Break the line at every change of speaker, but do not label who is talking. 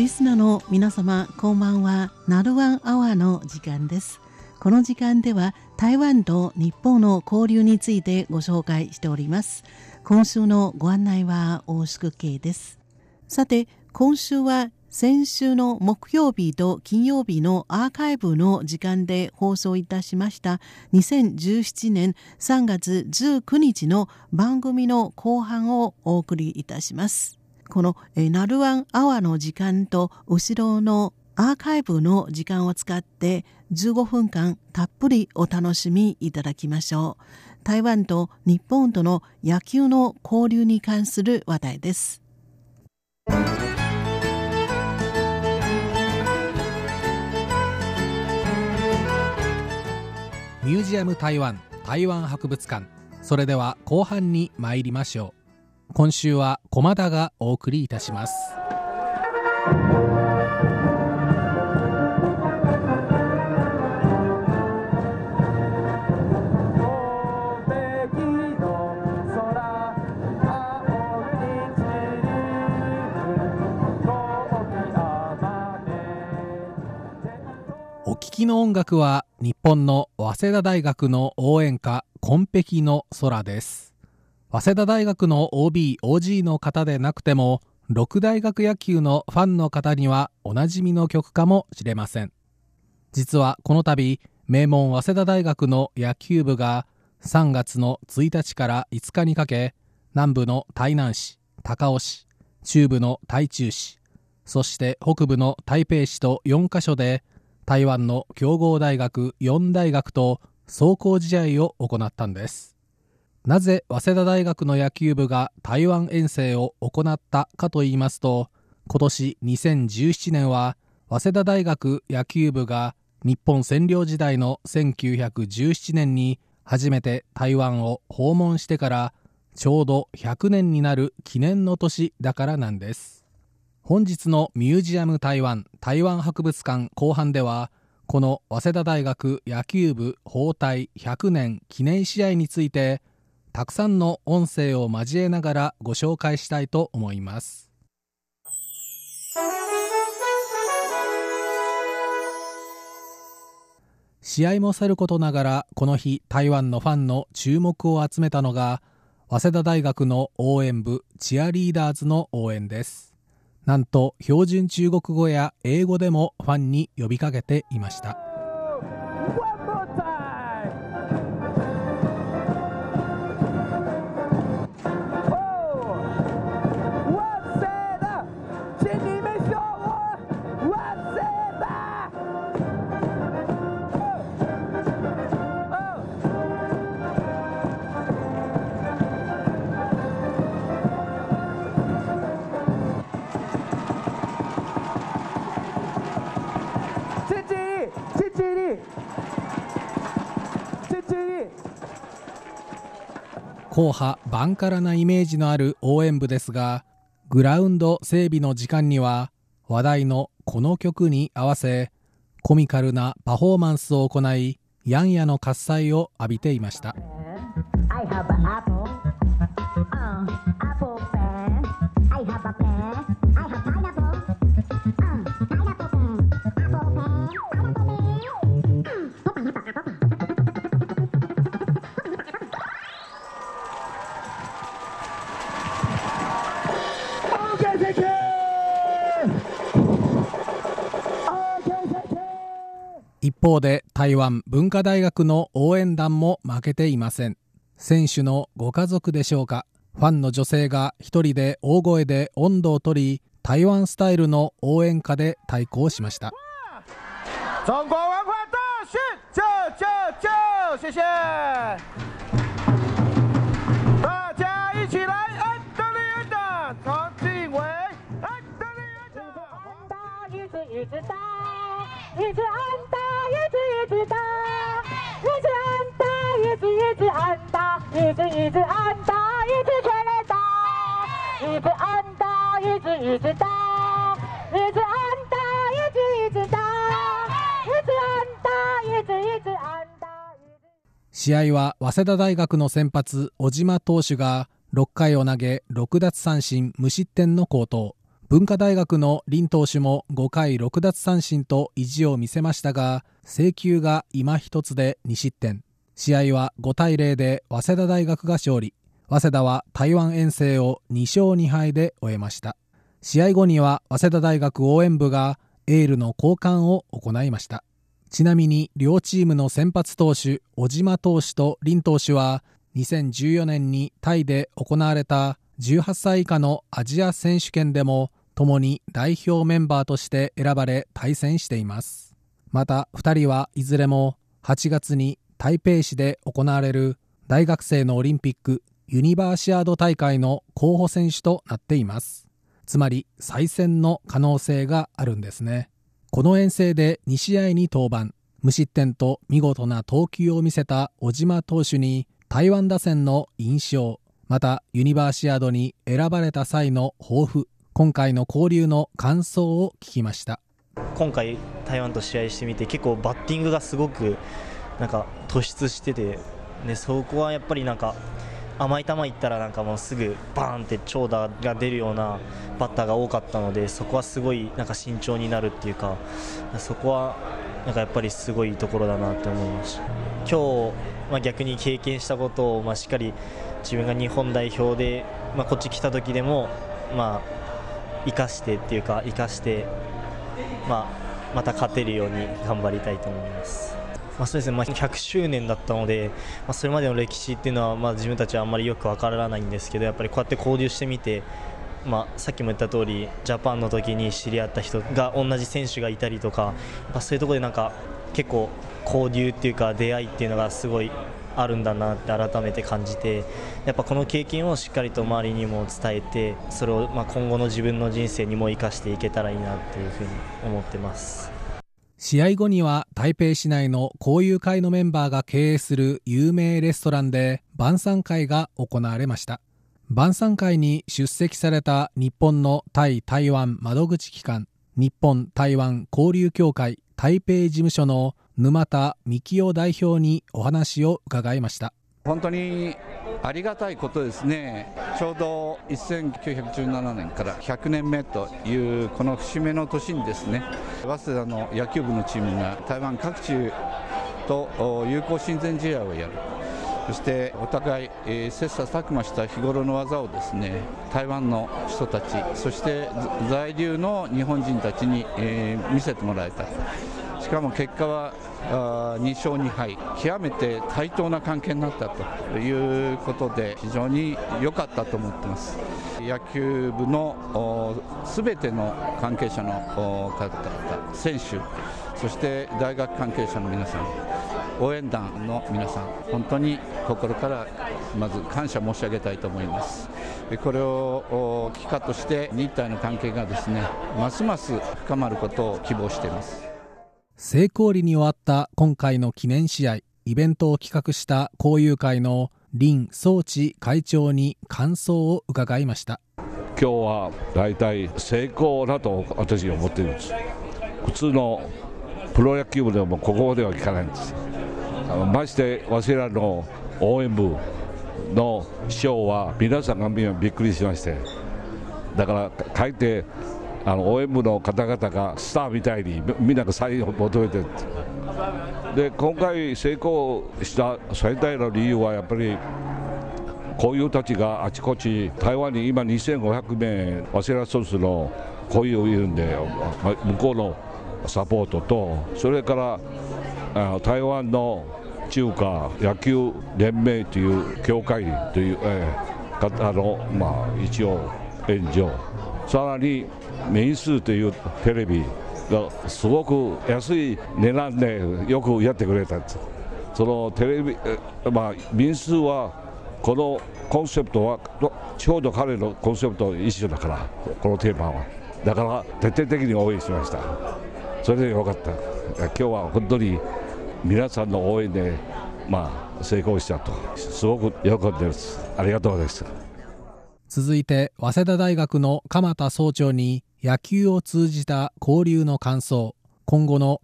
リスナーの皆様こんばんは。ナルワンアワーの時間です。この時間では台湾と日本の交流についてご紹介しております。今週のご案内は大宿慶です。さて今週は先週の木曜日と金曜日のアーカイブの時間で放送いたしました。2017年3月19日の番組の後半をお送りいたします。このナルワンアワーの時間と後ろのアーカイブの時間を使って15分間たっぷりお楽しみいただきましょう。台湾と日本との野球の交流に関する話題です。
ミュージアム台湾台湾博物館それでは後半に参りましょう今週は駒田がお送りいたします。きの音楽は日本の早稲田大学の応援歌「紺碧の空」です。早稲田大学の OBOG の方でなくても六大学野球のファンの方にはおなじみの曲かもしれません。実はこの度名門早稲田大学の野球部が3月の1日から5日にかけ南部の台南市高雄市中部の台中市そして北部の台北市と4カ所で台湾の強豪大学4大学と壮行試合を行ったんです。なぜ早稲田大学の野球部が台湾遠征を行ったかと言いますと今年2017年は早稲田大学野球部が日本占領時代の1917年に初めて台湾を訪問してからちょうど100年になる記念の年だからなんです。本日のミュージアム台湾台湾博物館後半ではこの早稲田大学野球部包帯100年記念試合についてたくさんの音声を交えながらご紹介したいと思います。試合もさることながらこの日台湾のファンの注目を集めたのが早稲田大学の応援部チアリーダーズの応援です。なんと標準中国語や英語でもファンに呼びかけていました。硬派バンカラなイメージのある応援部ですがグラウンド整備の時間には話題のこの曲に合わせコミカルなパフォーマンスを行いヤンヤの喝采を浴びていました。方で台湾文化大学の応援団も負けていません。選手のご家族でしょうか。ファンの女性が一人で大声で温度を取り台湾スタイルの応援歌で対抗しました。試合は早稲田大学の先発小島投手が6回を投げ6奪三振無失点の好投。文化大学の林投手も5回6奪三振と意地を見せましたが制球が今一つで2失点。試合は5対0で早稲田大学が勝利。早稲田は台湾遠征を2勝2敗で終えました。試合後には早稲田大学応援部がエールの交換を行いました。ちなみに両チームの先発投手小島投手と林投手は2014年にタイで行われた18歳以下のアジア選手権でも共に代表メンバーとして選ばれ対戦しています。また2人はいずれも8月に台北市で行われる大学生のオリンピックユニバーシアード大会の候補選手となっています。つまり再戦の可能性があるんですね。この遠征で2試合に登板。無失点と見事な投球を見せた小島投手に台湾打線の印象。またユニバーシアードに選ばれた際の抱負。今回の交流の感想を聞きました。
今回台湾と試合してみて結構バッティングがすごくなんか突出してて、ね、そこはやっぱりなんか甘い球いったらなんかもうすぐバーンって長打が出るようなバッターが多かったのでそこはすごいなんか慎重になるっていうかそこはなんかやっぱりすごいところだなって思いました今日、まあ、逆に経験したことを、まあ、しっかり自分が日本代表で、まあ、こっち来た時でも、まあ、生かしてっていうか生かして、まあ、また勝てるように頑張りたいと思います。まあ、そうですね、まあ、100周年だったので、まあ、それまでの歴史っていうのは、まあ、自分たちはあんまりよくわからないんですけどやっぱりこうやって交流してみて、まあ、さっきも言った通りジャパンの時に知り合った人が同じ選手がいたりとか、まあ、そういうところでなんか結構交流っていうか出会いっていうのがすごいあるんだなって改めて感じてやっぱこの経験をしっかりと周りにも伝えてそれをまあ今後の自分の人生にも生かしていけたらいいなっていうふうに思ってます。
試合後には台北市内の交友会のメンバーが経営する有名レストランで晩餐会が行われました晩餐会に出席された日本の対台湾窓口機関日本台湾交流協会台北事務所の沼田幹夫代表にお話を伺いました。
本当にありがたいことですね、ちょうど1917年から100年目というこの節目の年にですね早稲田の野球部のチームが台湾各地と友好親善試合をやる。そしてお互い、えー、切磋琢磨した日頃の技をですね台湾の人たちそして在留の日本人たちに、えー、見せてもらえた。しかも結果は2勝2敗、極めて対等な関係になったということで、非常に良かったと思ってます。野球部のすべての関係者の方々、選手、そして大学関係者の皆さん、応援団の皆さん、本当に心からまず感謝申し上げたいと思います。これを機会として日体の関係がですね、ますます深まることを希望しています。
成功裏に終わった今回の記念試合イベントを企画した交友会の林総知会長に感想を伺いました。
今日は大体成功だと私は思っているんです。普通のプロ野球部でもここまではいかないんです。まして早稲田の応援部の賞は皆さんがびっくりしまして。だから書いてあの応援部の方々がスターみたいにみんながサインを求めてで今回成功した最大の理由はやっぱりこういうたちがあちこち台湾に今2500名早稲田卒のこういういるんで向こうのサポートとそれから台湾の中華野球連盟という協会という、えー、方の、まあ、一応援助さらにメイン数というテレビがすごく安い値段でよくやってくれたんですそのテレビ、まあ、民数はこのコンセプトはちょうど彼のコンセプト一緒だからこのテーマはだから徹底的に応援しましたそれでよかった今日は本当に皆さんの応援で、まあ、成功したとすごく喜んでますありがとうございました
続いて早稲田大学の鎌田総長に野球を通じた交流の感想。今後の